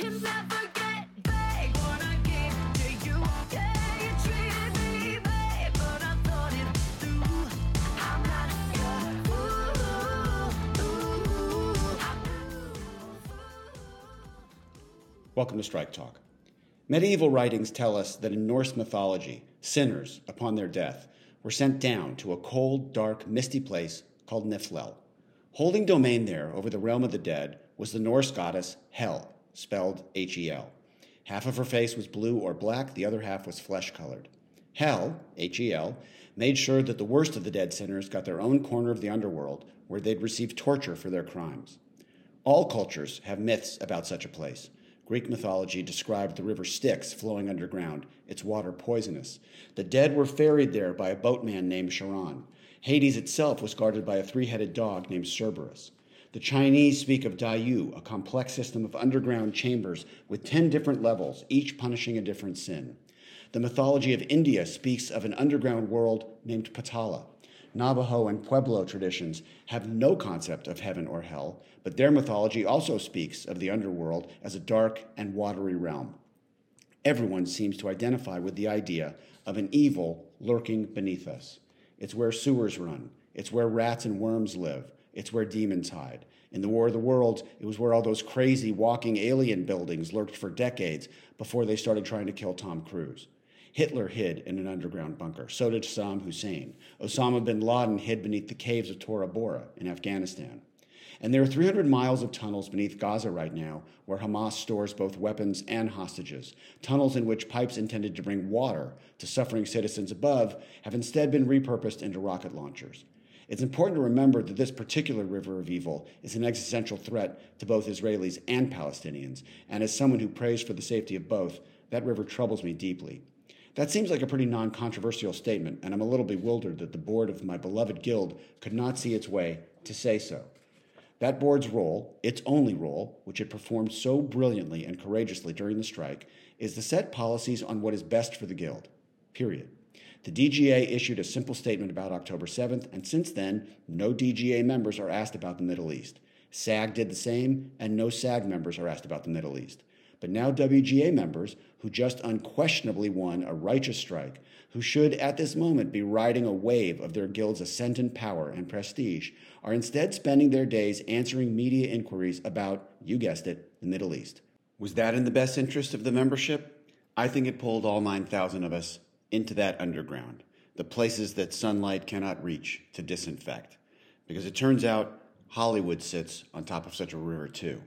Welcome to Strike Talk. Medieval writings tell us that in Norse mythology, sinners, upon their death, were sent down to a cold, dark, misty place called Niflhel. Holding domain there over the realm of the dead was the Norse goddess Hel, spelled H E L. Half of her face was blue or black, the other half was flesh colored. Hel, H E L, made sure that the worst of the dead sinners got their own corner of the underworld where they'd receive torture for their crimes. All cultures have myths about such a place. Greek mythology described the river Styx flowing underground, its water poisonous. The dead were ferried there by a boatman named Charon. Hades itself was guarded by a three headed dog named Cerberus. The Chinese speak of Dayu, a complex system of underground chambers with 10 different levels, each punishing a different sin. The mythology of India speaks of an underground world named Patala. Navajo and Pueblo traditions have no concept of heaven or hell, but their mythology also speaks of the underworld as a dark and watery realm. Everyone seems to identify with the idea of an evil lurking beneath us. It's where sewers run, it's where rats and worms live, it's where demons hide. In the War of the Worlds, it was where all those crazy walking alien buildings lurked for decades before they started trying to kill Tom Cruise. Hitler hid in an underground bunker. So did Saddam Hussein. Osama bin Laden hid beneath the caves of Tora Bora in Afghanistan. And there are 300 miles of tunnels beneath Gaza right now where Hamas stores both weapons and hostages. Tunnels in which pipes intended to bring water to suffering citizens above have instead been repurposed into rocket launchers. It's important to remember that this particular river of evil is an existential threat to both Israelis and Palestinians, and as someone who prays for the safety of both, that river troubles me deeply. That seems like a pretty non controversial statement, and I'm a little bewildered that the board of my beloved guild could not see its way to say so. That board's role, its only role, which it performed so brilliantly and courageously during the strike, is to set policies on what is best for the guild. Period. The DGA issued a simple statement about October 7th, and since then, no DGA members are asked about the Middle East. SAG did the same, and no SAG members are asked about the Middle East. But now WGA members, who just unquestionably won a righteous strike, who should at this moment be riding a wave of their guild's ascendant power and prestige, are instead spending their days answering media inquiries about, you guessed it, the Middle East. Was that in the best interest of the membership? I think it pulled all 9,000 of us into that underground, the places that sunlight cannot reach to disinfect. Because it turns out Hollywood sits on top of such a river, too.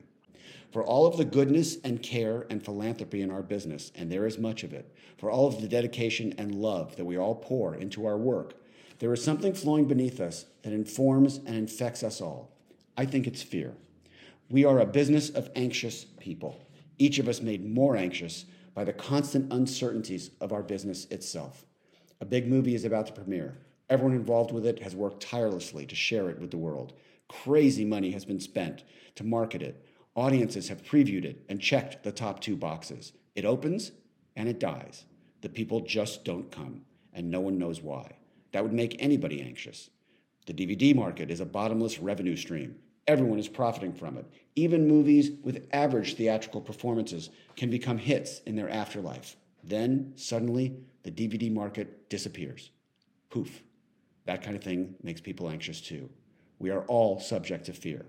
For all of the goodness and care and philanthropy in our business, and there is much of it, for all of the dedication and love that we all pour into our work, there is something flowing beneath us that informs and infects us all. I think it's fear. We are a business of anxious people, each of us made more anxious by the constant uncertainties of our business itself. A big movie is about to premiere. Everyone involved with it has worked tirelessly to share it with the world. Crazy money has been spent to market it. Audiences have previewed it and checked the top two boxes. It opens and it dies. The people just don't come, and no one knows why. That would make anybody anxious. The DVD market is a bottomless revenue stream. Everyone is profiting from it. Even movies with average theatrical performances can become hits in their afterlife. Then, suddenly, the DVD market disappears. Poof. That kind of thing makes people anxious too. We are all subject to fear.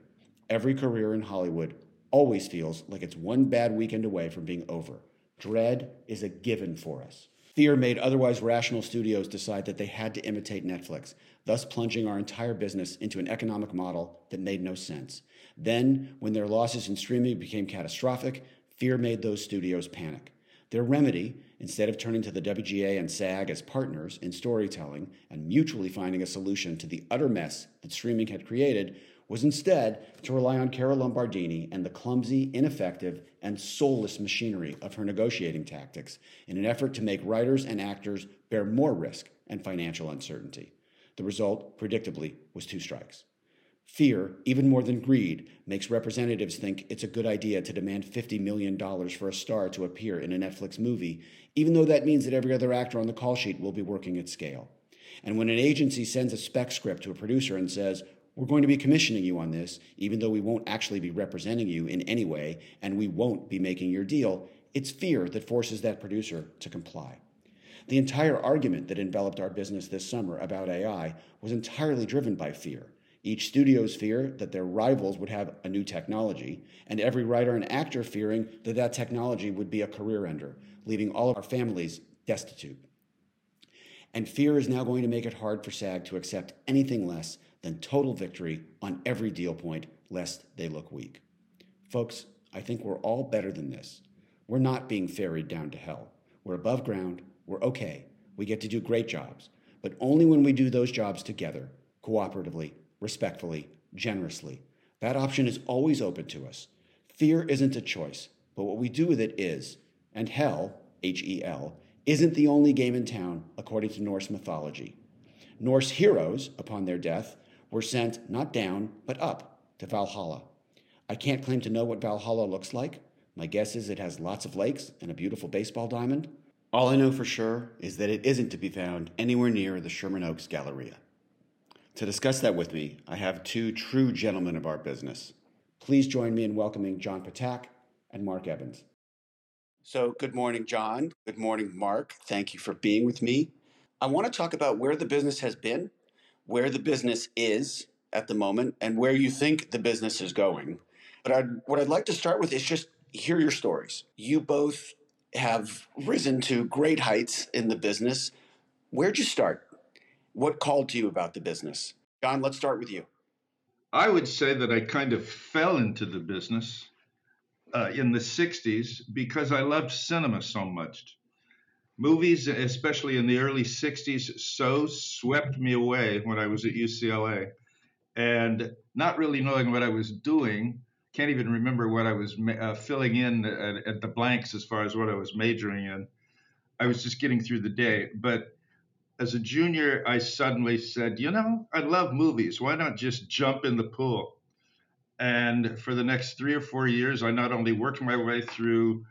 Every career in Hollywood always feels like it's one bad weekend away from being over. Dread is a given for us. Fear made otherwise rational studios decide that they had to imitate Netflix, thus plunging our entire business into an economic model that made no sense. Then, when their losses in streaming became catastrophic, fear made those studios panic. Their remedy, instead of turning to the WGA and SAG as partners in storytelling and mutually finding a solution to the utter mess that streaming had created, was instead to rely on Carol Lombardini and the clumsy, ineffective, and soulless machinery of her negotiating tactics in an effort to make writers and actors bear more risk and financial uncertainty. The result, predictably, was two strikes. Fear, even more than greed, makes representatives think it's a good idea to demand $50 million for a star to appear in a Netflix movie, even though that means that every other actor on the call sheet will be working at scale. And when an agency sends a spec script to a producer and says, We're going to be commissioning you on this, even though we won't actually be representing you in any way, and we won't be making your deal. It's fear that forces that producer to comply. The entire argument that enveloped our business this summer about AI was entirely driven by fear. Each studio's fear that their rivals would have a new technology, and every writer and actor fearing that that technology would be a career ender, leaving all of our families destitute. And fear is now going to make it hard for SAG to accept anything less than total victory on every deal point, lest they look weak. Folks, I think we're all better than this. We're not being ferried down to hell. We're above ground. We're okay. We get to do great jobs, but only when we do those jobs together, cooperatively, respectfully, generously. That option is always open to us. Fear isn't a choice, but what we do with it is. And Hel, H E L, isn't the only game in town, according to Norse mythology. Norse heroes, upon their death, were sent not down, but up to Valhalla. I can't claim to know what Valhalla looks like. My guess is it has lots of lakes and a beautiful baseball diamond. All I know for sure is that it isn't to be found anywhere near the Sherman Oaks Galleria. To discuss that with me, I have two true gentlemen of our business. Please join me in welcoming John Ptak and Marc Evans. So, good morning, John. Good morning, Marc. Thank you for being with me. I want to talk about where the business has been, where the business is at the moment, and where you think the business is going. But I'd, what I'd like to start with is just hear your stories. You both have risen to great heights in the business. Where'd you start? What called to you about the business? John, let's start with you. I would say that I kind of fell into the business uh, in the 60s because I loved cinema so much. Movies, especially in the early 60s, so swept me away when I was at UCLA. And not really knowing what I was doing, can't even remember what I was uh, filling in at, at the blanks as far as what I was majoring in. I was just getting through the day. But as a junior, I suddenly said, you know, I love movies. Why not just jump in the pool? And for the next three or four years, I not only worked my way through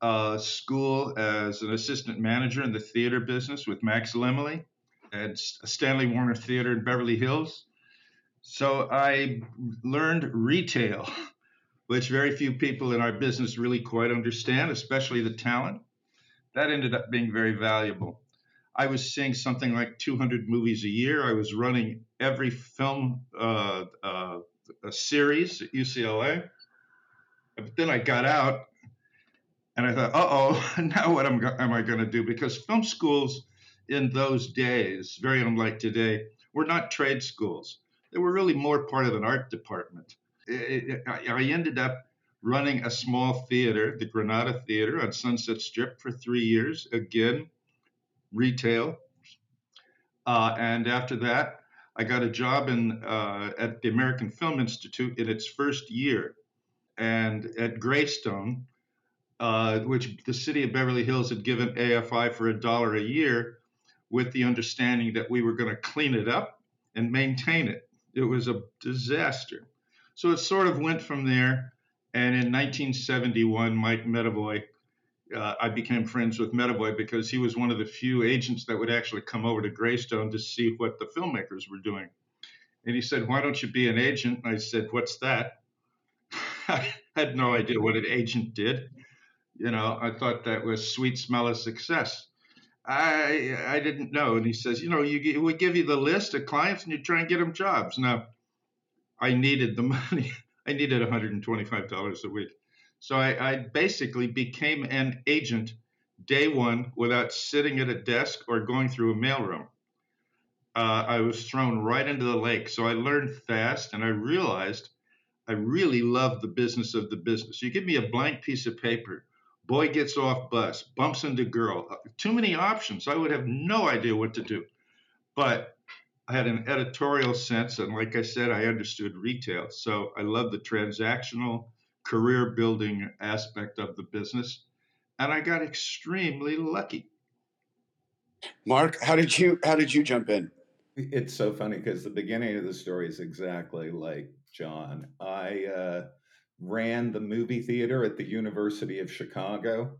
uh, school as an assistant manager in the theater business with Max Laemmle at Stanley Warner Theater in Beverly Hills. So I learned retail, which very few people in our business really quite understand, especially the talent. That ended up being very valuable. I was seeing something like 200 movies a year. I was running every film uh, uh, series at UCLA. But then I got out and I thought, uh oh, now what am, am I going to do? Because film schools in those days, very unlike today, were not trade schools. They were really more part of an art department. It, it, I ended up running a small theater, the Granada Theater on Sunset Strip, for three years. Again, retail. Uh, and after that, I got a job in uh, at the American Film Institute in its first year, and at Greystone, uh, which the city of Beverly Hills had given AFI for a dollar a year, with the understanding that we were going to clean it up and maintain it. It was a disaster. So it sort of went from there. And in 1971, Mike Medavoy uh, I became friends with Medavoy because he was one of the few agents that would actually come over to Greystone to see what the filmmakers were doing. And he said, Why don't you be an agent? And I said, What's that? I had no idea what an agent did. You know, I thought that was sweet smell of success. I I didn't know. And he says, You know, you, we give you the list of clients and you try and get them jobs. Now, I needed the money. I needed $125 a week. So I, I basically became an agent day one without sitting at a desk or going through a mailroom. Uh, I was thrown right into the lake. So I learned fast and I realized I really love the business of the business. You give me a blank piece of paper, boy gets off bus, bumps into girl, uh, too many options. I would have no idea what to do. But I had an editorial sense. And like I said, I understood retail. So I love the transactional career building aspect of the business. And I got extremely lucky. Marc, how did you how did you jump in? It's so funny because the beginning of the story is exactly like John. I uh, ran the movie theater at the University of Chicago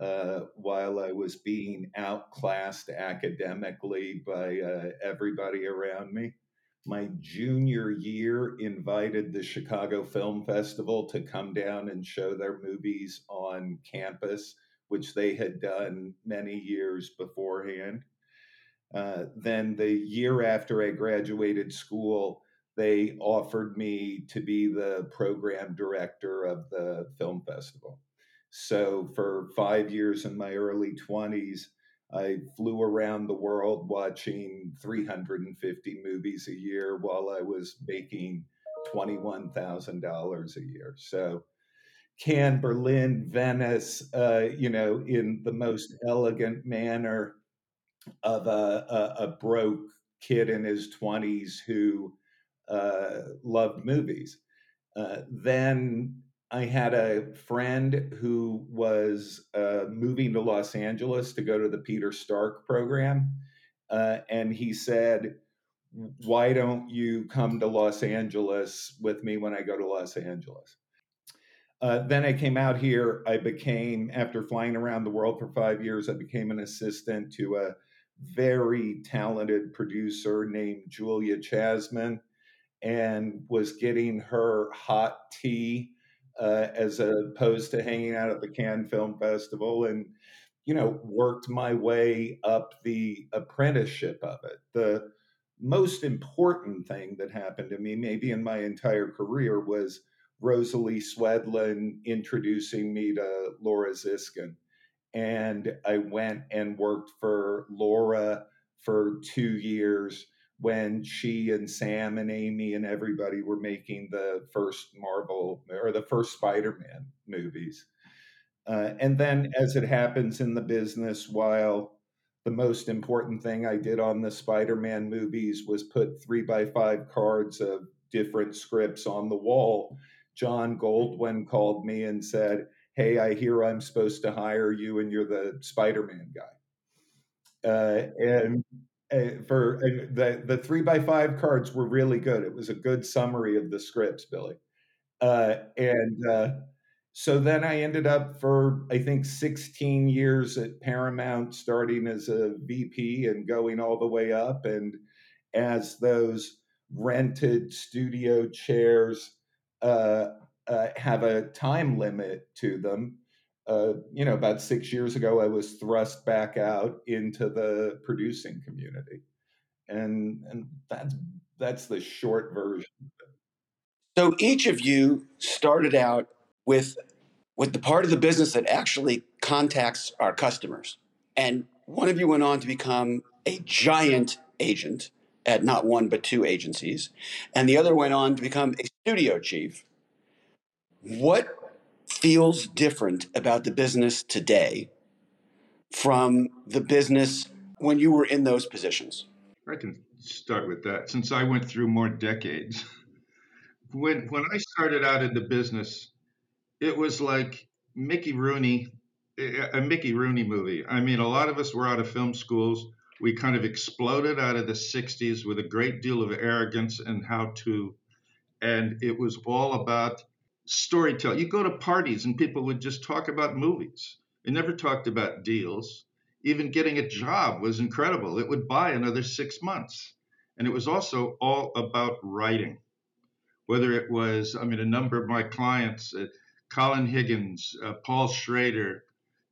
uh, while I was being outclassed academically by uh, everybody around me. My junior year invited the Chicago Film Festival to come down and show their movies on campus, which they had done many years beforehand. Uh, then the year after I graduated school, they offered me to be the program director of the film festival. So for five years in my early 20s, I flew around the world watching 350 movies a year while I was making $21,000 a year. So Cannes, Berlin, Venice, uh, you know, in the most elegant manner of a, a, a broke kid in his 20s who uh, loved movies. Uh, then I had a friend who was uh, moving to Los Angeles to go to the Peter Stark program. Uh, and he said, Why don't you come to Los Angeles with me when I go to Los Angeles? Uh, then I came out here. I became, after flying around the world for five years, I became an assistant to a very talented producer named Julia Chasman and was getting her hot tea uh, as opposed to hanging out at the Cannes Film Festival and, you know, worked my way up the apprenticeship of it. The most important thing that happened to me, maybe in my entire career, was Rosalie Swedlin introducing me to Laura Ziskin. And I went and worked for Laura for two years when she and Sam and Amy and everybody were making the first Marvel or the first Spider Man movies. Uh, and then, as it happens in the business, while the most important thing I did on the Spider Man movies was put three by five cards of different scripts on the wall, John Goldwyn called me and said, Hey, I hear I'm supposed to hire you and you're the Spider Man guy. Uh, and uh, for the the three by five cards were really good. It was a good summary of the scripts, Billy. Uh, and uh, so then I ended up for I think 16 years at Paramount, starting as a VP and going all the way up. And as those rented studio chairs uh, uh, have a time limit to them, uh, you know, about six years ago, I was thrust back out into the producing community, and and that's that's the short version. So each of you started out with with the part of the business that actually contacts our customers, and one of you went on to become a giant agent at not one but two agencies, and the other went on to become a studio chief. What feels different about the business today from the business when you were in those positions? I can start with that since I went through more decades. When when I started out in the business, it was like Mickey Rooney, a Mickey Rooney movie. I mean, a lot of us were out of film schools. We kind of exploded out of the 60s with a great deal of arrogance and how to, and it was all about storytelling. You go to parties and people would just talk about movies. They never talked about deals. Even getting a job was incredible. It would buy another six months. And it was also all about writing. Whether it was, I mean, a number of my clients, uh, Colin Higgins, uh, Paul Schrader,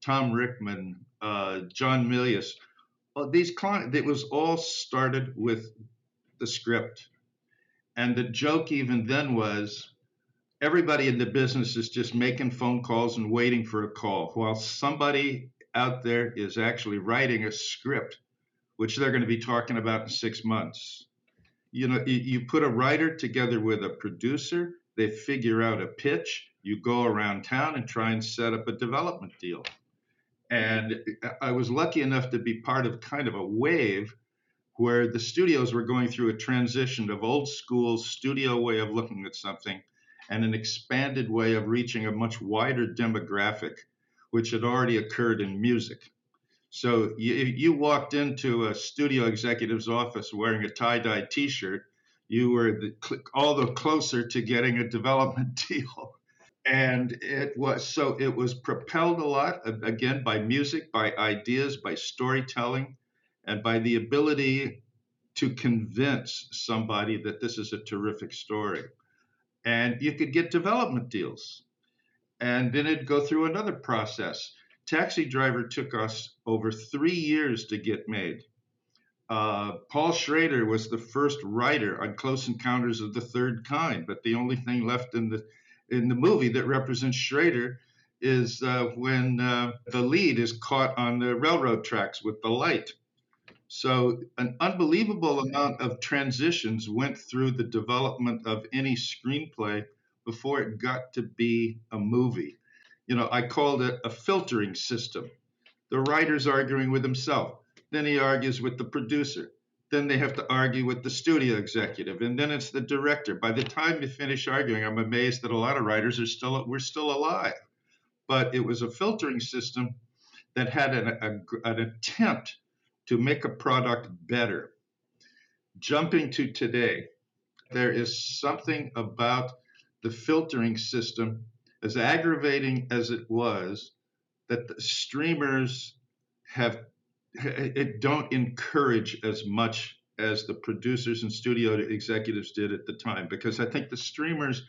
Tom Rickman, uh, John Milius, well, these clients, it was all started with the script. And the joke even then was everybody in the business is just making phone calls and waiting for a call while somebody out there is actually writing a script which they're going to be talking about in six months. You know you put a writer together with a producer they figure out a pitch you go around town and try and set up a development deal. And i was lucky enough to be part of kind of a wave where the studios were going through a transition of old school studio way of looking at something and an expanded way of reaching a much wider demographic, which had already occurred in music. So you, you walked into a studio executive's office wearing a tie-dye T-shirt, you were the, all the closer to getting a development deal. And it was so it was propelled a lot again by music, by ideas, by storytelling, and by the ability to convince somebody that this is a terrific story. And you could get development deals. And then it'd go through another process. Taxi Driver took us over three years to get made. Uh, Paul Schrader was the first writer on Close Encounters of the Third Kind, but the only thing left in the in the movie that represents Schrader is uh, when uh, the lead is caught on the railroad tracks with the light. So, an unbelievable amount of transitions went through the development of any screenplay before it got to be a movie. You know, I called it a filtering system. The writer's arguing with himself, then he argues with the producer, then they have to argue with the studio executive, and then it's the director. By the time you finish arguing, I'm amazed that a lot of writers are still we're still alive. But it was a filtering system that had an, a, an attempt to make a product better. Jumping to today, there is something about the filtering system, as aggravating as it was, that the streamers have it don't encourage as much as the producers and studio executives did at the time because I think the streamers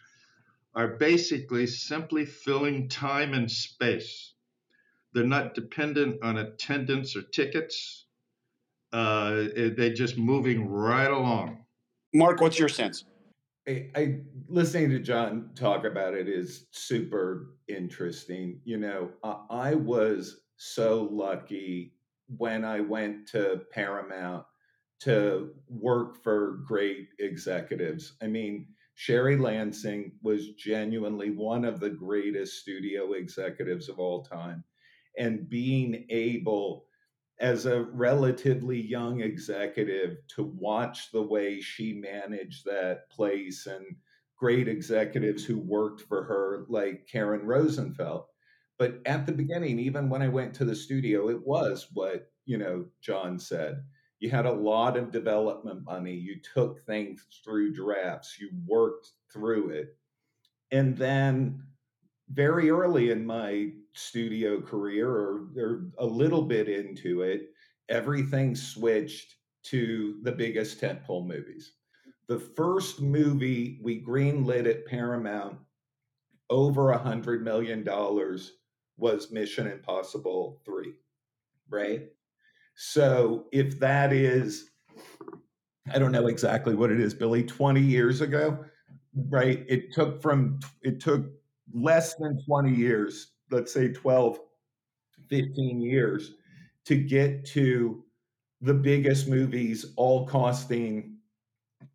are basically simply filling time and space. They're not dependent on attendance or tickets uh, they're just moving right along. Marc, what's your sense? I, I, listening to John talk about it is super interesting. You know, I, I was so lucky when I went to Paramount to work for great executives. I mean, Sherry Lansing was genuinely one of the greatest studio executives of all time. And being able as a relatively young executive to watch the way she managed that place and great executives who worked for her like Karen Rosenfeld. But at the beginning, even when I went to the studio, it was what, you know, John said. You had a lot of development money. You took things through drafts. You worked through it. And then very early in my studio career or, or a little bit into it, everything switched to the biggest tentpole movies. The first movie we greenlit at Paramount over a hundred million dollars was Mission Impossible 3, right? So if that is, I don't know exactly what it is, Billy, 20 years ago, right? It took from, it took less than 20 years, let's say 12, 15 years to get to the biggest movies all costing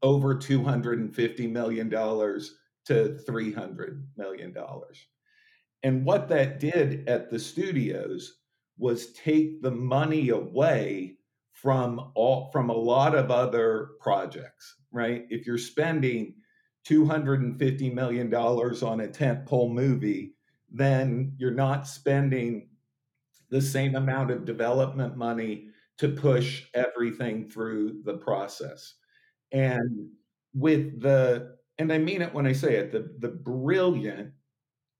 over 250 million dollars to 300 million dollars. And what that did at the studios was take the money away from all from a lot of other projects, right? If you're spending 250 million dollars on a tentpole movie, then you're not spending the same amount of development money to push everything through the process. And with the, and I mean it when I say it, the, the brilliant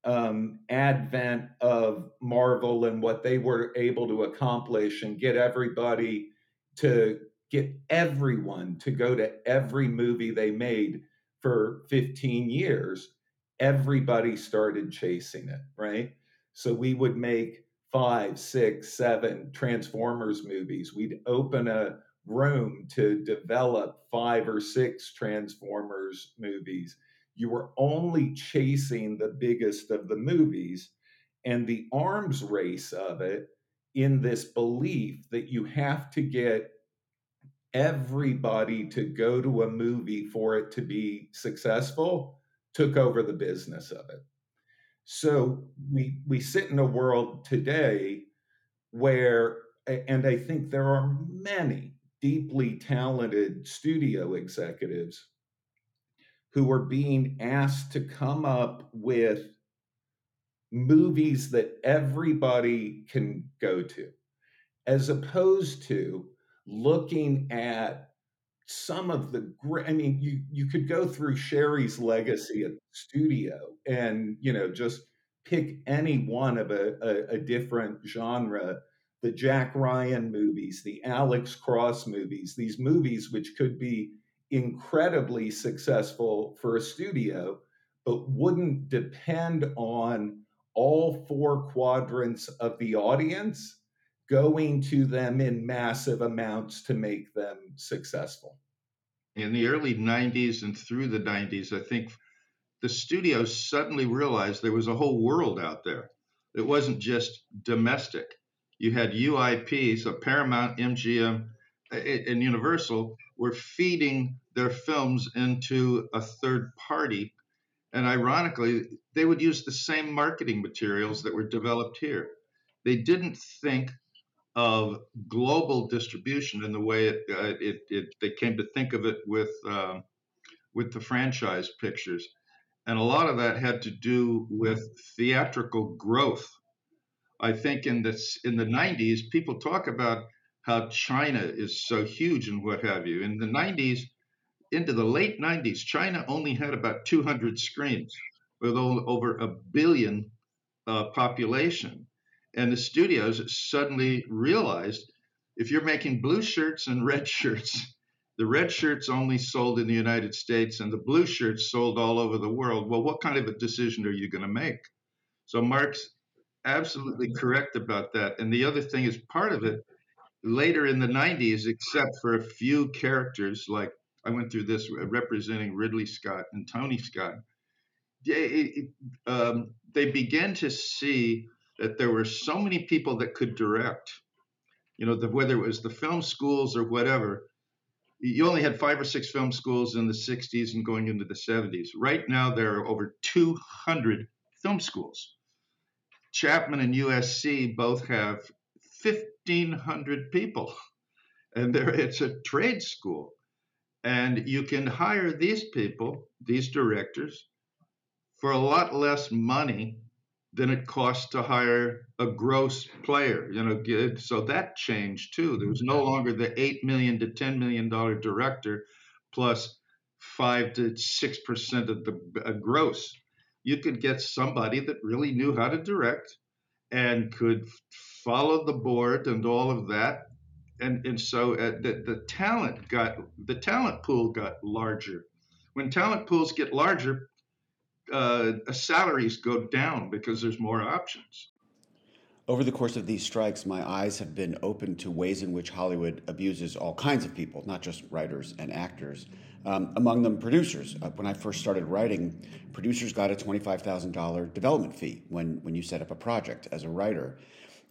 um, advent of Marvel and what they were able to accomplish and get everybody to get everyone to go to every movie they made for 15 years, everybody started chasing it, right? So we would make five, six, seven Transformers movies. We'd open a room to develop five or six Transformers movies. You were only chasing the biggest of the movies and the arms race of it in this belief that you have to get everybody to go to a movie for it to be successful took over the business of it. So we we sit in a world today where and I think there are many deeply talented studio executives who are being asked to come up with movies that everybody can go to as opposed to looking at some of the great i mean you you could go through sherry's legacy at the studio and you know just pick any one of a, a, a different genre the Jack Ryan movies, the Alex Cross movies, these movies which could be incredibly successful for a studio, but wouldn't depend on all four quadrants of the audience going to them in massive amounts to make them successful. In the early 90s and through the 90s, I think the studios suddenly realized there was a whole world out there. It wasn't just domestic. You had UIP, so Paramount, MGM, and Universal were feeding their films into a third party. And ironically, they would use the same marketing materials that were developed here. They didn't think of global distribution in the way it, uh, it, it, they came to think of it with uh, with the franchise pictures, and a lot of that had to do with theatrical growth. I think in this in the 90s, people talk about how China is so huge and what have you. In the 90s, into the late 90s, China only had about 200 screens with over a billion uh, population. And the studios suddenly realized if you're making blue shirts and red shirts, the red shirts only sold in the United States and the blue shirts sold all over the world. Well, what kind of a decision are you going to make? So Marc's absolutely correct about that. And the other thing is part of it later in the 90s, except for a few characters like I went through this representing Ridley Scott and Tony Scott. They, um, they began to see that there were so many people that could direct, you know, the, whether it was the film schools or whatever. You only had five or six film schools in the 60s and going into the 70s. Right now, there are over 200 film schools. Chapman and USC both have 1,500 people, and there it's a trade school. And you can hire these people, these directors, for a lot less money than it costs to hire a gross player. You know, so that changed too. There was no longer the eight million to ten million dollar director plus five to six percent of the uh, gross. You could get somebody that really knew how to direct and could follow the board and all of that. And, and so uh, the, the talent got the talent pool got larger. When talent pools get larger, uh, salaries go down because there's more options. Over the course of these strikes, my eyes have been open to ways in which Hollywood abuses all kinds of people, not just writers and actors. Um, among them, producers. Uh, when I first started writing, producers got a $25,000 development fee when, when you set up a project as a writer.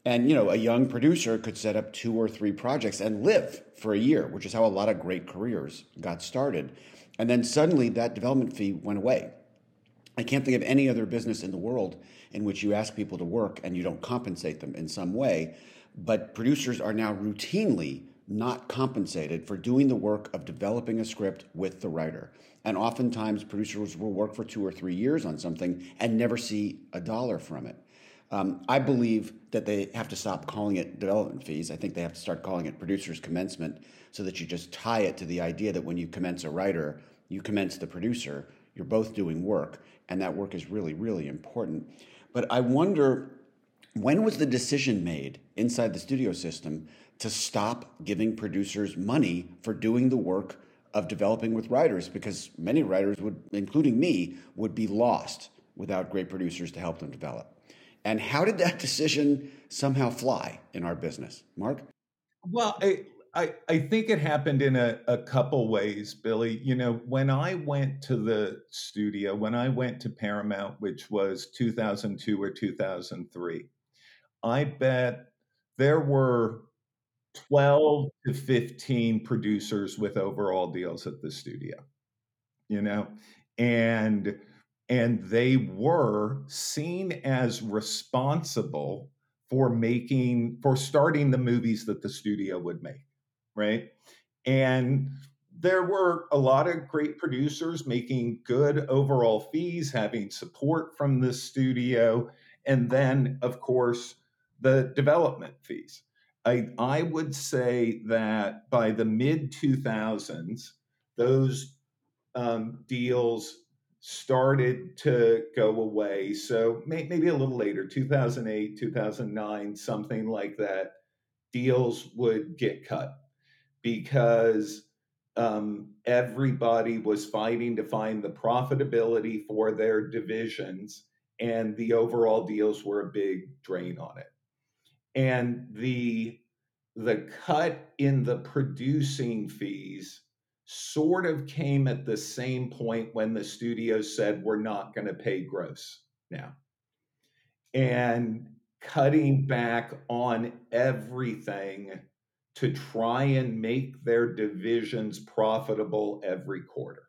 And, you know, a young producer could set up two or three projects and live for a year, which is how a lot of great careers got started. And then suddenly that development fee went away. I can't think of any other business in the world in which you ask people to work and you don't compensate them in some way. But producers are now routinely not compensated for doing the work of developing a script with the writer. And oftentimes, producers will work for two or three years on something and never see a dollar from it. Um, I believe that they have to stop calling it development fees. I think they have to start calling it producer's commencement so that you just tie it to the idea that when you commence a writer, you commence the producer. You're both doing work and that work is really, really important. But I wonder when was the decision made inside the studio system to stop giving producers money for doing the work of developing with writers? Because many writers would, including me, would be lost without great producers to help them develop. And how did that decision somehow fly in our business? Marc? Well, I, I, I think it happened in a, a couple ways, Billy. You know, when I went to the studio, when I went to Paramount, which was 2002 or 2003, I bet there were 12 to 15 producers with overall deals at the studio, you know, and and they were seen as responsible for making for starting the movies that the studio would make right? And there were a lot of great producers making good overall fees, having support from the studio, and then, of course, the development fees. I, I would say that by the mid 2000s, those um, deals started to go away. So may, maybe a little later, 2008, 2009, something like that deals would get cut because um, everybody was fighting to find the profitability for their divisions, and the overall deals were a big drain on it. And the the cut in the producing fees sort of came at the same point when the studios said we're not going to pay gross now. And cutting back on everything to try and make their divisions profitable every quarter.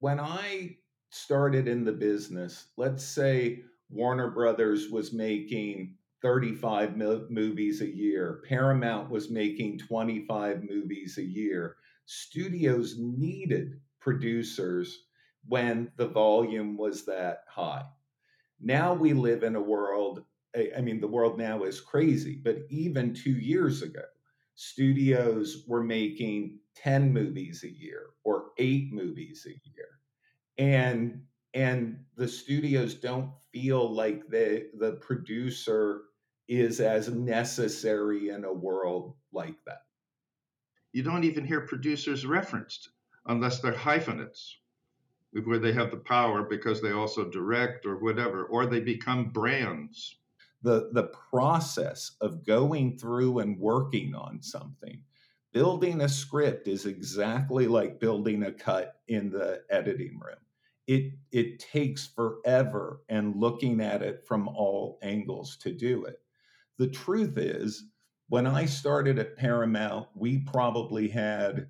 When I started in the business, let's say Warner Brothers was making 35 movies a year, Paramount was making 25 movies a year. Studios needed producers when the volume was that high. Now we live in a world, I mean, the world now is crazy, but even two years ago, studios were making 10 movies a year or eight movies a year. And and the studios don't feel like the the producer is as necessary in a world like that. You don't even hear producers referenced unless they're hyphenates, where they have the power because they also direct or whatever, or they become brands the the process of going through and working on something. Building a script is exactly like building a cut in the editing room. It it takes forever and looking at it from all angles to do it. The truth is when i started at paramount we probably had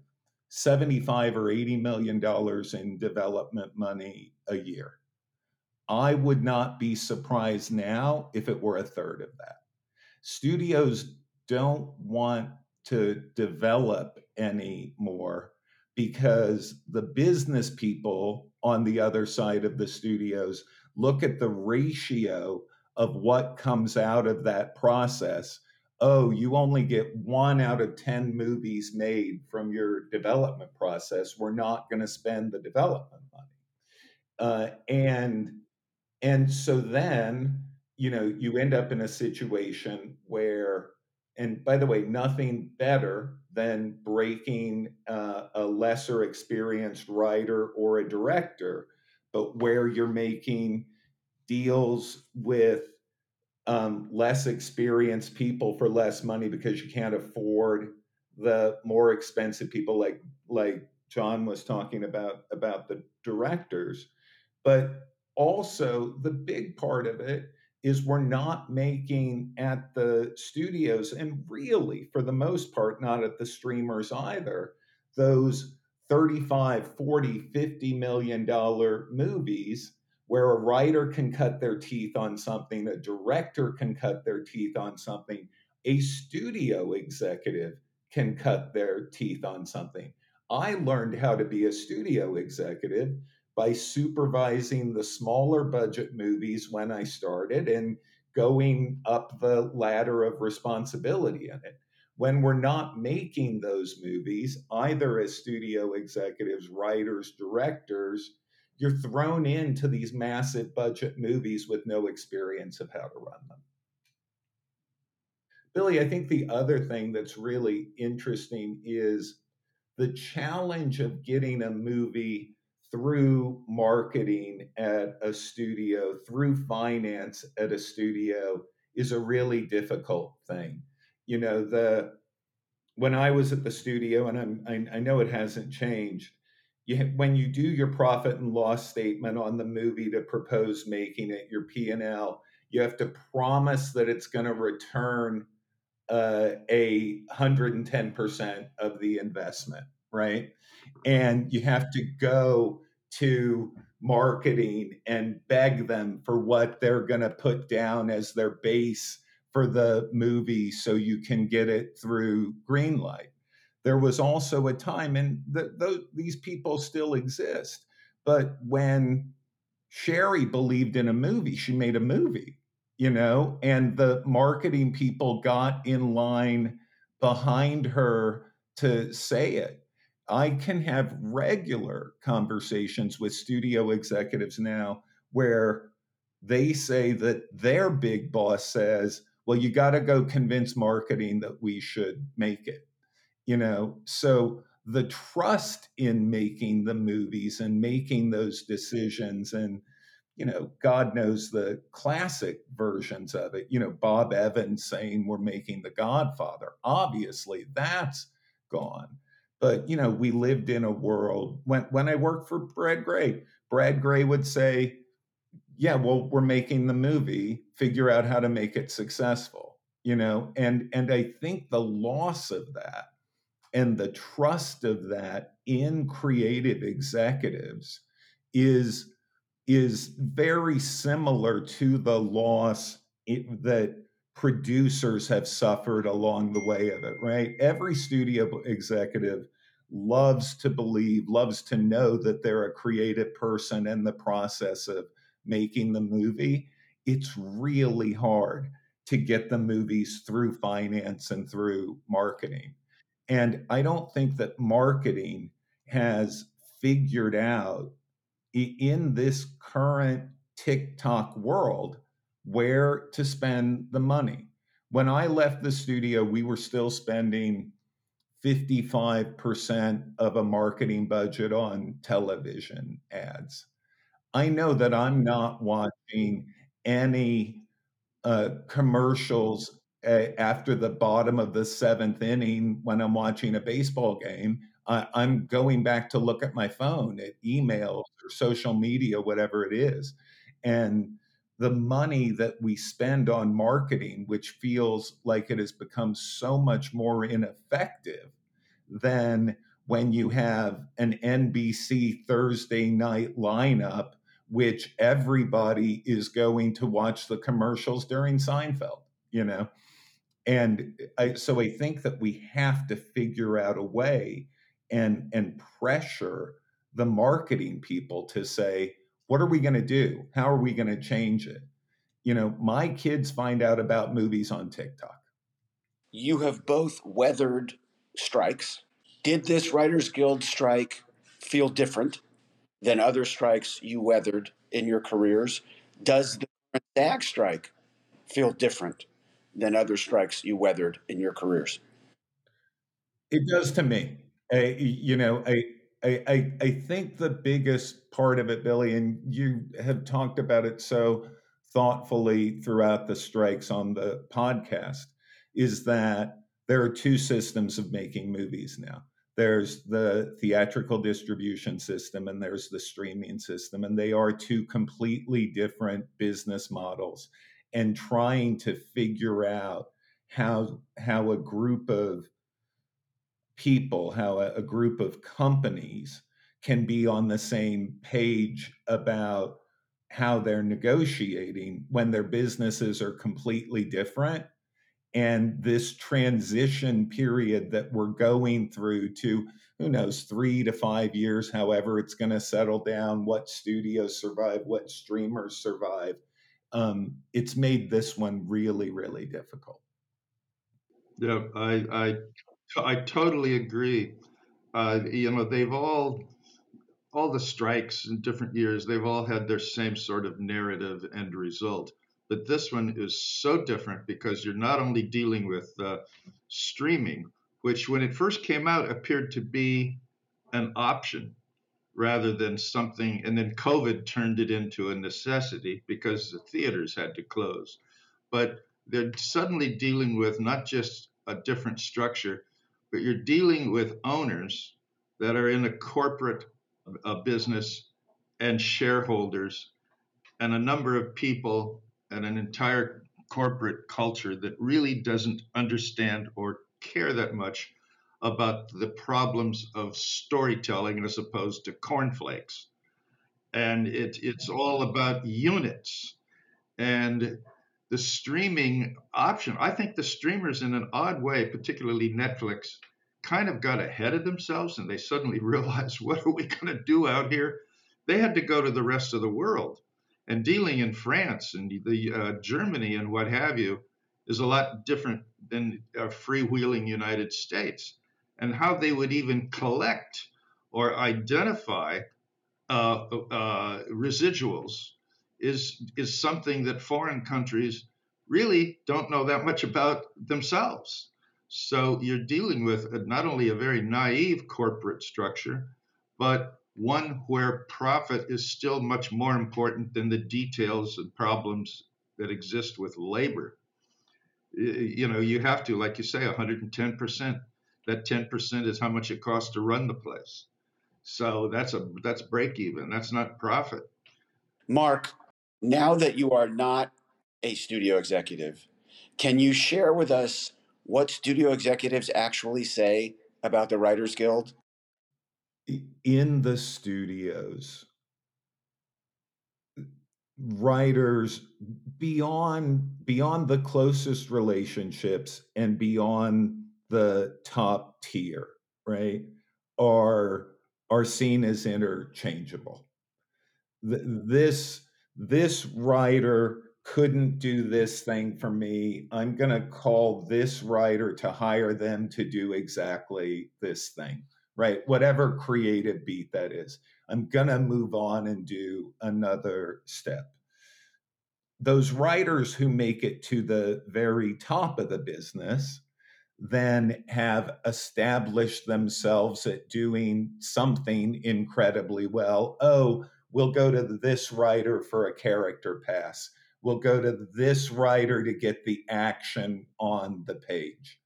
75 or 80 million dollars in development money a year I would not be surprised now if it were a third of that. Studios don't want to develop anymore because the business people on the other side of the studios look at the ratio of what comes out of that process. Oh, you only get one out of 10 movies made from your development process. We're not going to spend the development money. Uh, and and so then, you know, you end up in a situation where, and by the way, nothing better than breaking uh, a lesser experienced writer or a director, but where you're making deals with um, less experienced people for less money because you can't afford the more expensive people like like John was talking about about the directors. But also the big part of it is we're not making at the studios and really for the most part not at the streamers either those 35 40 50 million dollar movies where a writer can cut their teeth on something a director can cut their teeth on something a studio executive can cut their teeth on something. I learned how to be a studio executive by supervising the smaller budget movies when I started and going up the ladder of responsibility in it. When we're not making those movies, either as studio executives, writers, directors, you're thrown into these massive budget movies with no experience of how to run them. Billy, I think the other thing that's really interesting is the challenge of getting a movie through marketing at a studio, through finance at a studio is a really difficult thing. You know, the when I was at the studio, and I'm, I, I know it hasn't changed. You, when you do your profit and loss statement on the movie to propose making it your P and L, you have to promise that it's going to return uh, a hundred and ten percent of the investment, right? And you have to go to marketing and beg them for what they're going to put down as their base for the movie so you can get it through greenlight. There was also a time and the, the, these people still exist but when sherry believed in a movie she made a movie you know and the marketing people got in line behind her to say it I can have regular conversations with studio executives now where they say that their big boss says, well, you got to go convince marketing that we should make it. You know, so the trust in making the movies and making those decisions and you know, God knows the classic versions of it. You know, Bob Evans saying we're making The Godfather. Obviously, that's gone. But you know, we lived in a world when when I worked for Brad Grey, Brad Grey would say, "Yeah, well, we're making the movie. Figure out how to make it successful." You know, and and I think the loss of that and the trust of that in creative executives is is very similar to the loss it, that producers have suffered along the way of it, right? Every studio executive loves to believe, loves to know that they're a creative person in the process of making the movie. It's really hard to get the movies through finance and through marketing. And I don't think that marketing has figured out in this current TikTok world where to spend the money. When I left the studio, we were still spending 55% of a marketing budget on television ads. I know that I'm not watching any uh, commercials uh, after the bottom of the seventh inning when I'm watching a baseball game. I, I'm going back to look at my phone, at emails or social media, whatever it is. And the money that we spend on marketing, which feels like it has become so much more ineffective than when you have an NBC Thursday night lineup, which everybody is going to watch the commercials during Seinfeld, you know? And I, so I think that we have to figure out a way and and pressure the marketing people to say what are we going to do how are we going to change it you know my kids find out about movies on tiktok You have both weathered strikes. Did this Writers Guild strike feel different than other strikes you weathered in your careers? Does the current SAG strike feel different than other strikes you weathered in your careers? it does to me I, you know I, I i i think the biggest part of it billy and you have talked about it so thoughtfully throughout the strikes on the podcast is that there are two systems of making movies now. There's the theatrical distribution system and there's the streaming system and they are two completely different business models and trying to figure out how how a group of people how a, a group of companies can be on the same page about how they're negotiating when their businesses are completely different. And this transition period that we're going through to who knows three to five years however it's going to settle down what studios survive what streamers survive um, it's made this one really really difficult. Yeah, I I I totally agree. Uh, you know, they've all all the strikes in different years, they've all had their same sort of narrative end result. But this one is so different because you're not only dealing with uh, streaming, which when it first came out appeared to be an option rather than something, and then COVID turned it into a necessity because the theaters had to close. But they're suddenly dealing with not just a different structure, but you're dealing with owners that are in a corporate uh, business and shareholders and a number of people and an entire corporate culture that really doesn't understand or care that much about the problems of storytelling as opposed to cornflakes. And it, it's all about units. And the streaming option, I think the streamers, in an odd way, particularly Netflix, kind of got ahead of themselves and they suddenly realized, what are we going to do out here? They had to go to the rest of the world. And dealing in France and the uh, Germany and what have you is a lot different than a freewheeling United States. And how they would even collect or identify uh, uh, residuals is is something that foreign countries really don't know that much about themselves. So you're dealing with not only a very naive corporate structure, but one where profit is still much more important than the details and problems that exist with labor. You know, you have to, like you say, 110%. That 10% is how much it costs to run the place. So that's a that's break even. That's not profit. Marc, now that you are not a studio executive, can you share with us what studio executives actually say about the Writers Guild? In the studios, writers beyond beyond the closest relationships and beyond the top tier, right, are are seen as interchangeable. This this writer couldn't do this thing for me. I'm going to call this writer to hire them to do exactly this thing, right? Whatever creative beat that is. I'm going to move on and do another step. Those writers who make it to the very top of the business then have established themselves at doing something incredibly well. Oh, we'll go to this writer for a character pass. We'll go to this writer to get the action on the page.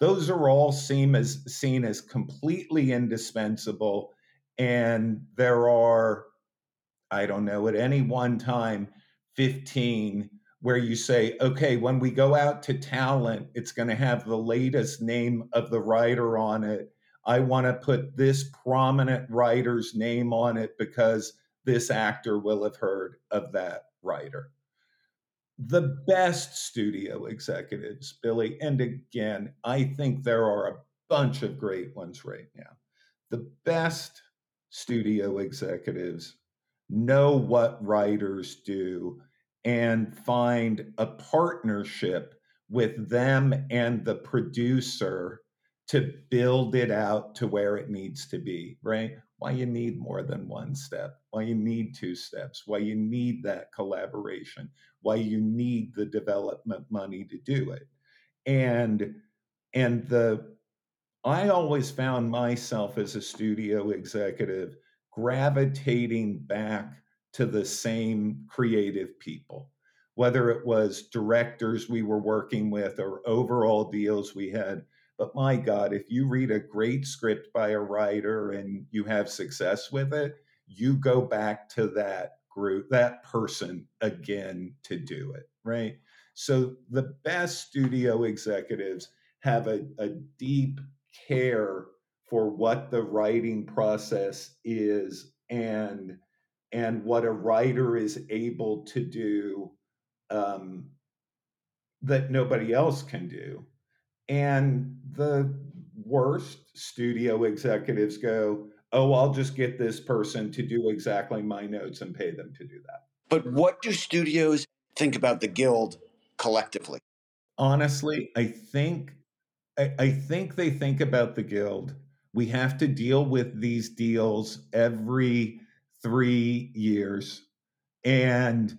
Those are all seen as seen as completely indispensable. And there are, I don't know, at any one time, 15 where you say, okay, when we go out to talent, it's going to have the latest name of the writer on it. I want to put this prominent writer's name on it because this actor will have heard of that writer. The best studio executives, Billy, and again, I think there are a bunch of great ones right now. The best studio executives know what writers do and find a partnership with them and the producer to build it out to where it needs to be, right? Why you need more than one step, why you need two steps, why you need that collaboration, why you need the development money to do it. And and the I always found myself as a studio executive gravitating back to the same creative people, whether it was directors we were working with or overall deals we had. But my God, if you read a great script by a writer and you have success with it, you go back to that group, that person again to do it, right? So the best studio executives have a, a deep care for what the writing process is and and what a writer is able to do um, that nobody else can do. And the worst studio executives go, oh, I'll just get this person to do exactly my notes and pay them to do that. But what do studios think about the guild collectively? Honestly, I think I, I think they think about the guild. We have to deal with these deals every three years. And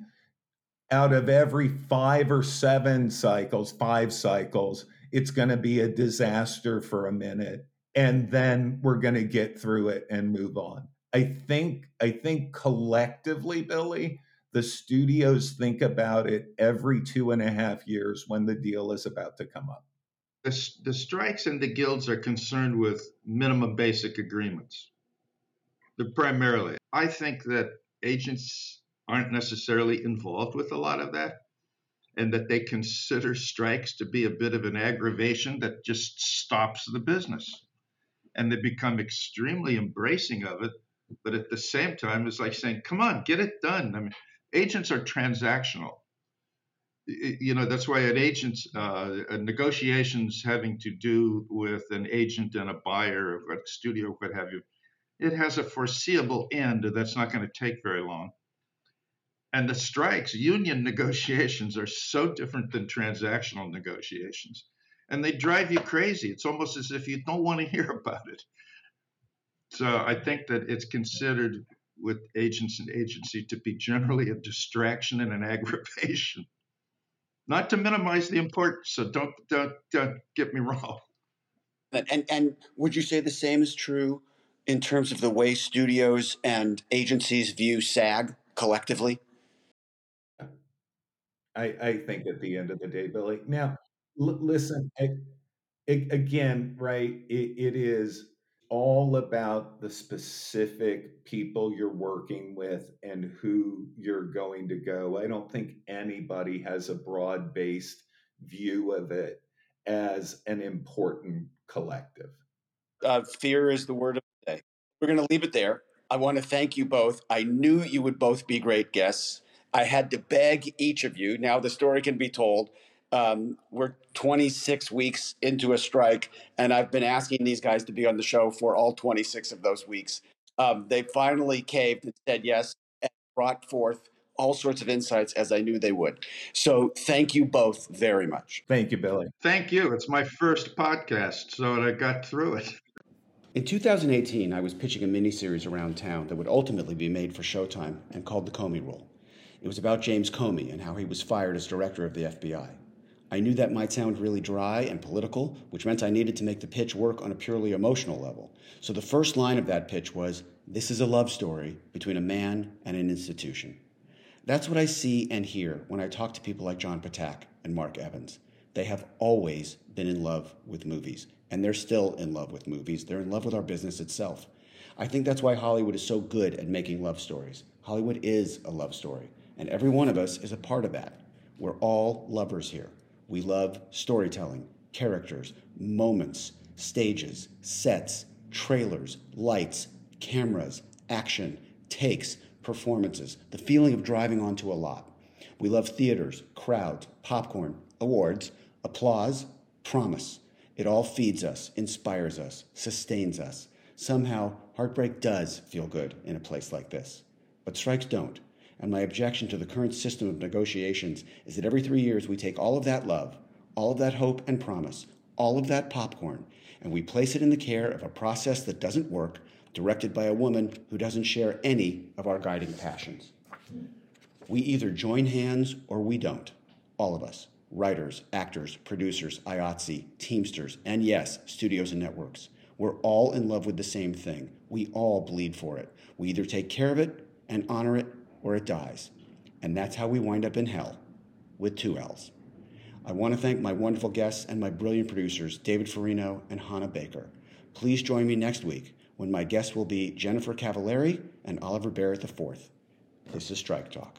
out of every five or seven cycles, five cycles, it's going to be a disaster for a minute. And then we're going to get through it and move on. I think, I think collectively, Billy, the studios think about it every two and a half years when the deal is about to come up. The, the strikes and the guilds are concerned with minimum basic agreements. They're primarily. I think that agents aren't necessarily involved with a lot of that and that they consider strikes to be a bit of an aggravation that just stops the business. And they become extremely embracing of it. But at the same time, it's like saying, come on, get it done. I mean, agents are transactional. You know, that's why an agent's uh, negotiations having to do with an agent and a buyer, a studio, what have you, it has a foreseeable end that's not going to take very long. And the strikes, union negotiations are so different than transactional negotiations. And they drive you crazy. It's almost as if you don't want to hear about it. So I think that it's considered with agents and agency to be generally a distraction and an aggravation. Not to minimize the importance, so don't don't, don't get me wrong. And, and and would you say the same is true in terms of the way studios and agencies view SAG collectively? I, I think at the end of the day, Billy. Now, l- listen, I, a- again, right? It, it is all about the specific people you're working with and who you're going to go. I don't think anybody has a broad based view of it as an important collective. Uh, fear is the word of the day. We're going to leave it there. I want to thank you both. I knew you would both be great guests. I had to beg each of you. Now the story can be told. Um, we're 26 weeks into a strike, and I've been asking these guys to be on the show for all 26 of those weeks. Um, they finally caved and said yes and brought forth all sorts of insights as I knew they would. So thank you both very much. Thank you, Billy. Thank you. It's my first podcast, so I got through it. In 2018, I was pitching a miniseries around town that would ultimately be made for Showtime and called The Comey Rule. It was about James Comey and how he was fired as director of the FBI. I knew that might sound really dry and political, which meant I needed to make the pitch work on a purely emotional level. So the first line of that pitch was This is a love story between a man and an institution. That's what I see and hear when I talk to people like John Ptak and Marc Evans. They have always been in love with movies, and they're still in love with movies. They're in love with our business itself. I think that's why Hollywood is so good at making love stories. Hollywood is a love story, and every one of us is a part of that. We're all lovers here. We love storytelling, characters, moments, stages, sets, trailers, lights, cameras, action, takes, performances, the feeling of driving onto a lot. We love theaters, crowds, popcorn, awards, applause, promise. It all feeds us, inspires us, sustains us. Somehow, heartbreak does feel good in a place like this. But strikes don't. And my objection to the current system of negotiations is that every three years we take all of that love, all of that hope and promise, all of that popcorn, and we place it in the care of a process that doesn't work, directed by a woman who doesn't share any of our guiding passions. We either join hands or we don't. All of us writers, actors, producers, IATSE, Teamsters, and yes, studios and networks. We're all in love with the same thing. We all bleed for it. We either take care of it and honor it or it dies. And that's how we wind up in hell with two L's. I want to thank my wonderful guests and my brilliant producers, David Farino and Hannah Baker. Please join me next week when my guests will be Jennifer Cavallari and Oliver Barrett IV. This is Strike Talk.